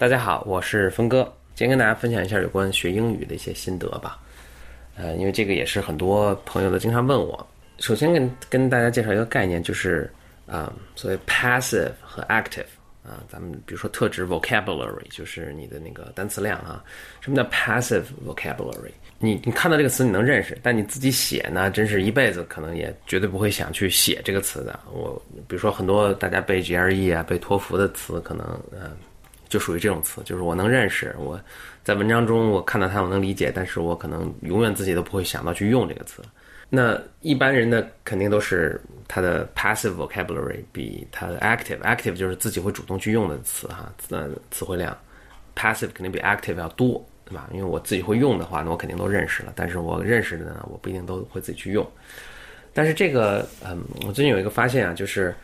大家好，我是峰哥，今天跟大家分享一下有关学英语的一些心得吧。呃，因为这个也是很多朋友都经常问我。首先跟跟大家介绍一个概念，就是啊，所谓 passive 和 active 啊，咱们比如说特指 vocabulary，就是你的那个单词量啊。什么叫 passive vocabulary？你你看到这个词你能认识，但你自己写呢，真是一辈子可能也绝对不会想去写这个词的。我比如说很多大家背 GRE 啊、背托福的词，可能嗯。就属于这种词，就是我能认识，我在文章中我看到它，我能理解，但是我可能永远自己都不会想到去用这个词。那一般人呢，肯定都是他的 passive vocabulary 比他的 active，active 就是自己会主动去用的词哈，呃，词汇量，passive 肯定比 active 要多，对吧？因为我自己会用的话，那我肯定都认识了，但是我认识的呢，我不一定都会自己去用。但是这个，嗯，我最近有一个发现啊，就是。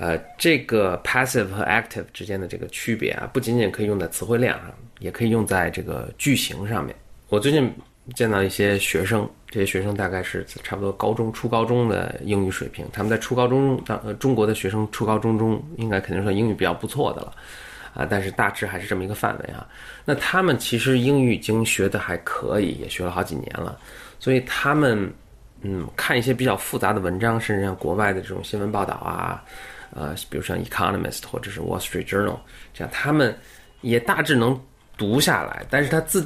呃，这个 passive 和 active 之间的这个区别啊，不仅仅可以用在词汇量上，也可以用在这个句型上面。我最近见到一些学生，这些学生大概是差不多高中、初高中的英语水平，他们在初高中当呃中国的学生初高中中，应该肯定算英语比较不错的了，啊，但是大致还是这么一个范围啊。那他们其实英语已经学的还可以，也学了好几年了，所以他们嗯看一些比较复杂的文章，甚至像国外的这种新闻报道啊。呃，比如像《Economist》或者是《Wall Street Journal》这样，他们也大致能读下来。但是他自，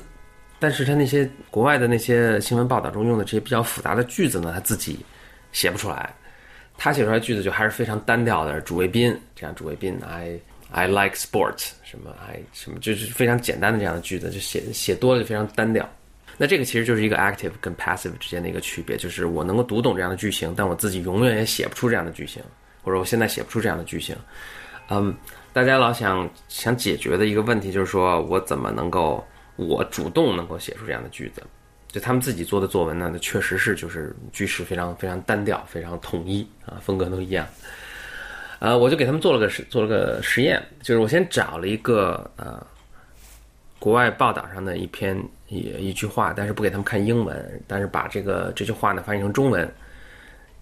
但是他那些国外的那些新闻报道中用的这些比较复杂的句子呢，他自己写不出来。他写出来句子就还是非常单调的，主谓宾这样，主谓宾，I I like sports，什么 I 什么，就是非常简单的这样的句子，就写写多了就非常单调。那这个其实就是一个 active 跟 passive 之间的一个区别，就是我能够读懂这样的句型，但我自己永远也写不出这样的句型。或者我现在写不出这样的句型，嗯，大家老想想解决的一个问题就是说我怎么能够我主动能够写出这样的句子？就他们自己做的作文呢，那确实是就是句式非常非常单调，非常统一啊，风格都一样。呃，我就给他们做了个实做了个实验，就是我先找了一个呃国外报道上的一篇一一句话，但是不给他们看英文，但是把这个这句话呢翻译成中文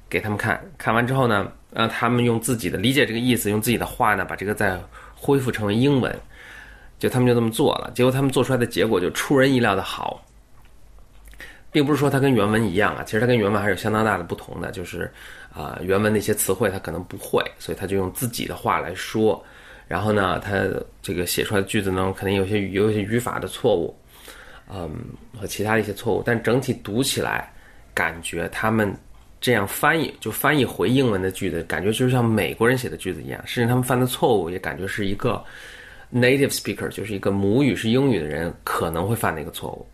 给他们看，看完之后呢。让他们用自己的理解这个意思，用自己的话呢，把这个再恢复成为英文，就他们就这么做了。结果他们做出来的结果就出人意料的好，并不是说它跟原文一样啊，其实它跟原文还是有相当大的不同的。就是啊，原文那些词汇他可能不会，所以他就用自己的话来说。然后呢，他这个写出来的句子呢，肯定有些有一些语法的错误，嗯，和其他的一些错误，但整体读起来感觉他们。这样翻译就翻译回英文的句子，感觉就是像美国人写的句子一样。甚至他们犯的错误也感觉是一个 native speaker，就是一个母语是英语的人可能会犯的一个错误。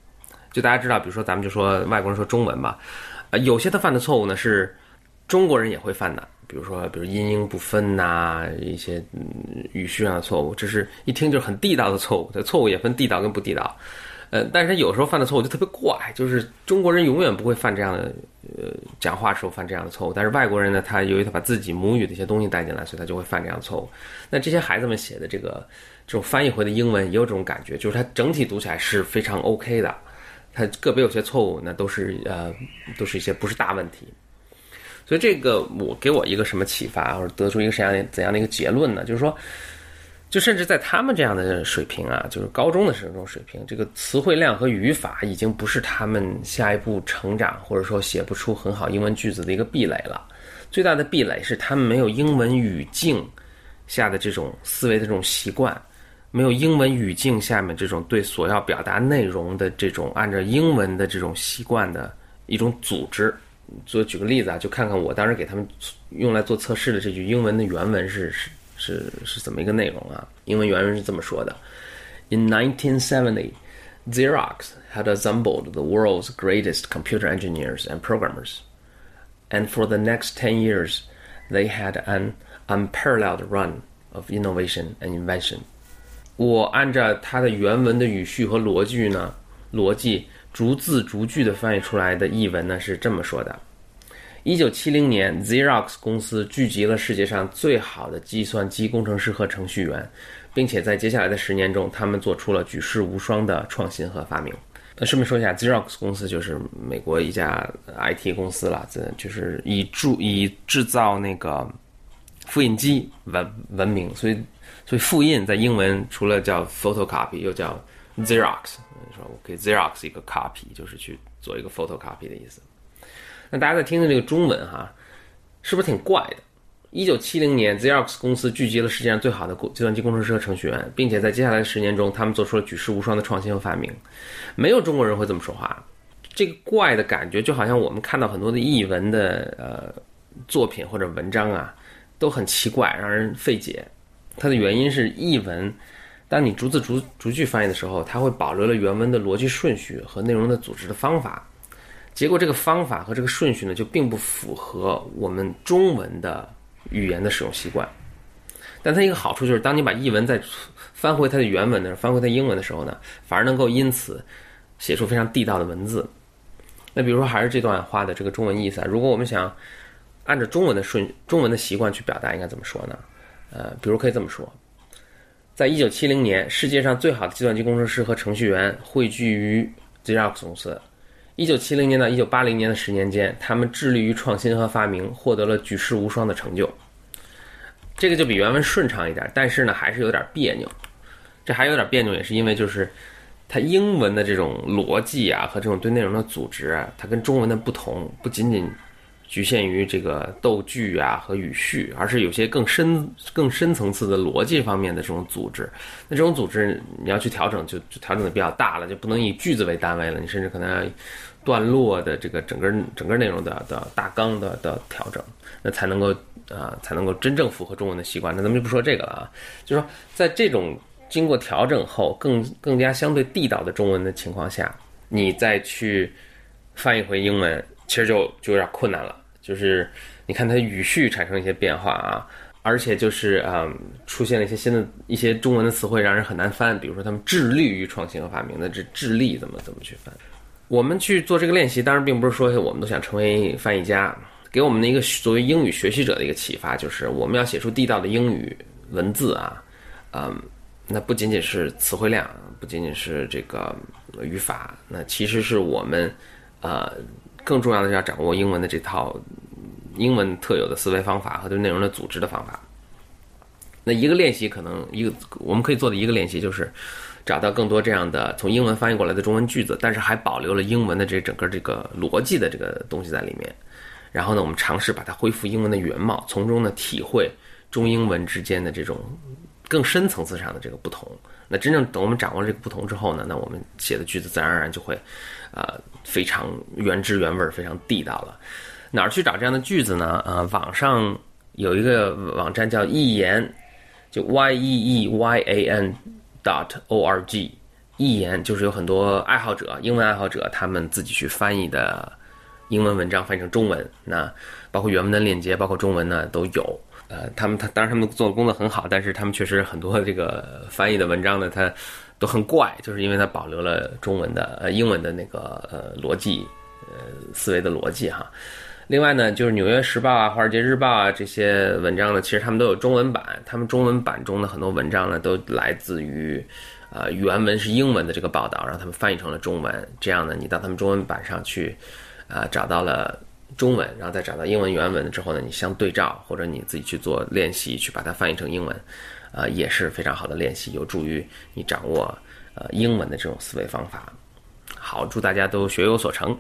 就大家知道，比如说咱们就说外国人说中文吧，呃，有些他犯的错误呢是中国人也会犯的，比如说比如音英不分呐，一些语序上的错误，这是一听就是很地道的错误。这错误也分地道跟不地道。呃，但是他有时候犯的错误就特别怪，就是中国人永远不会犯这样的，呃，讲话时候犯这样的错误。但是外国人呢，他由于他把自己母语的一些东西带进来，所以他就会犯这样的错误。那这些孩子们写的这个这种翻译回的英文也有这种感觉，就是它整体读起来是非常 OK 的，它个别有些错误，那都是呃，都是一些不是大问题。所以这个我给我一个什么启发，或者得出一个什么样怎样的一个结论呢？就是说。就甚至在他们这样的水平啊，就是高中的时候这种水平，这个词汇量和语法已经不是他们下一步成长或者说写不出很好英文句子的一个壁垒了。最大的壁垒是他们没有英文语境下的这种思维的这种习惯，没有英文语境下面这种对所要表达内容的这种按照英文的这种习惯的一种组织。做举个例子啊，就看看我当时给他们用来做测试的这句英文的原文是是。是是怎么一个内容啊？英文原文是这么说的：In 1970, Xerox had assembled the world's greatest computer engineers and programmers, and for the next 10 years, they had an unparalleled run of innovation and invention. 我按照它的原文的语序和逻辑呢，逻辑 逐字逐句的翻译出来的译文呢是这么说的。一九七零年，Xerox 公司聚集了世界上最好的计算机工程师和程序员，并且在接下来的十年中，他们做出了举世无双的创新和发明。那顺便说一下，Xerox 公司就是美国一家 IT 公司了，这就是以铸以制造那个复印机闻闻名，所以所以复印在英文除了叫 photocopy，又叫 Xerox。说我给 Xerox 一个 copy，就是去做一个 photocopy 的意思。那大家再听听这个中文哈，是不是挺怪的？一九七零年，Xerox 公司聚集了世界上最好的计算机工程师和程序员，并且在接下来的十年中，他们做出了举世无双的创新和发明。没有中国人会这么说话。这个怪的感觉，就好像我们看到很多的译文的呃作品或者文章啊，都很奇怪，让人费解。它的原因是译文，当你逐字逐逐句翻译的时候，它会保留了原文的逻辑顺序和内容的组织的方法。结果这个方法和这个顺序呢，就并不符合我们中文的语言的使用习惯。但它一个好处就是，当你把译文再翻回它的原文的时候，翻回它英文的时候呢，反而能够因此写出非常地道的文字。那比如说，还是这段话的这个中文意思啊。如果我们想按照中文的顺中文的习惯去表达，应该怎么说呢？呃，比如可以这么说：在一九七零年，世界上最好的计算机工程师和程序员汇聚于 Xerox 公司。一九七零年到一九八零年的十年间，他们致力于创新和发明，获得了举世无双的成就。这个就比原文顺畅一点，但是呢，还是有点别扭。这还有点别扭，也是因为就是。它英文的这种逻辑啊，和这种对内容的组织啊，它跟中文的不同，不仅仅局限于这个逗句啊和语序，而是有些更深、更深层次的逻辑方面的这种组织。那这种组织你要去调整，就就调整的比较大了，就不能以句子为单位了，你甚至可能要段落的这个整个整个内容的的大纲的的调整，那才能够啊才能够真正符合中文的习惯。那咱们就不说这个了啊，就是说在这种。经过调整后，更更加相对地道的中文的情况下，你再去翻译回英文，其实就就有点困难了。就是你看它语序产生一些变化啊，而且就是啊，出现了一些新的一些中文的词汇，让人很难翻。比如说他们致力于创新和发明，那这致力怎么怎么去翻？我们去做这个练习，当然并不是说我们都想成为翻译家，给我们的一个作为英语学习者的一个启发，就是我们要写出地道的英语文字啊，嗯。那不仅仅是词汇量，不仅仅是这个语法，那其实是我们，呃，更重要的是要掌握英文的这套英文特有的思维方法和对内容的组织的方法。那一个练习可能一个我们可以做的一个练习就是找到更多这样的从英文翻译过来的中文句子，但是还保留了英文的这整个这个逻辑的这个东西在里面。然后呢，我们尝试把它恢复英文的原貌，从中呢体会中英文之间的这种。更深层次上的这个不同，那真正等我们掌握了这个不同之后呢，那我们写的句子自然而然就会，呃，非常原汁原味，非常地道了。哪儿去找这样的句子呢？呃，网上有一个网站叫易言，就 y e e y a n dot o r g，易言就是有很多爱好者，英文爱好者，他们自己去翻译的英文文章翻译成中文，那包括原文的链接，包括中文呢都有。呃，他们他当然他们做的工作很好，但是他们确实很多这个翻译的文章呢，它都很怪，就是因为它保留了中文的呃英文的那个呃逻辑呃思维的逻辑哈。另外呢，就是《纽约时报》啊、《华尔街日报》啊这些文章呢，其实他们都有中文版，他们中文版中的很多文章呢，都来自于呃原文是英文的这个报道，让他们翻译成了中文。这样呢，你到他们中文版上去啊，找到了。中文，然后再找到英文原文之后呢，你相对照，或者你自己去做练习，去把它翻译成英文，呃，也是非常好的练习，有助于你掌握呃英文的这种思维方法。好，祝大家都学有所成。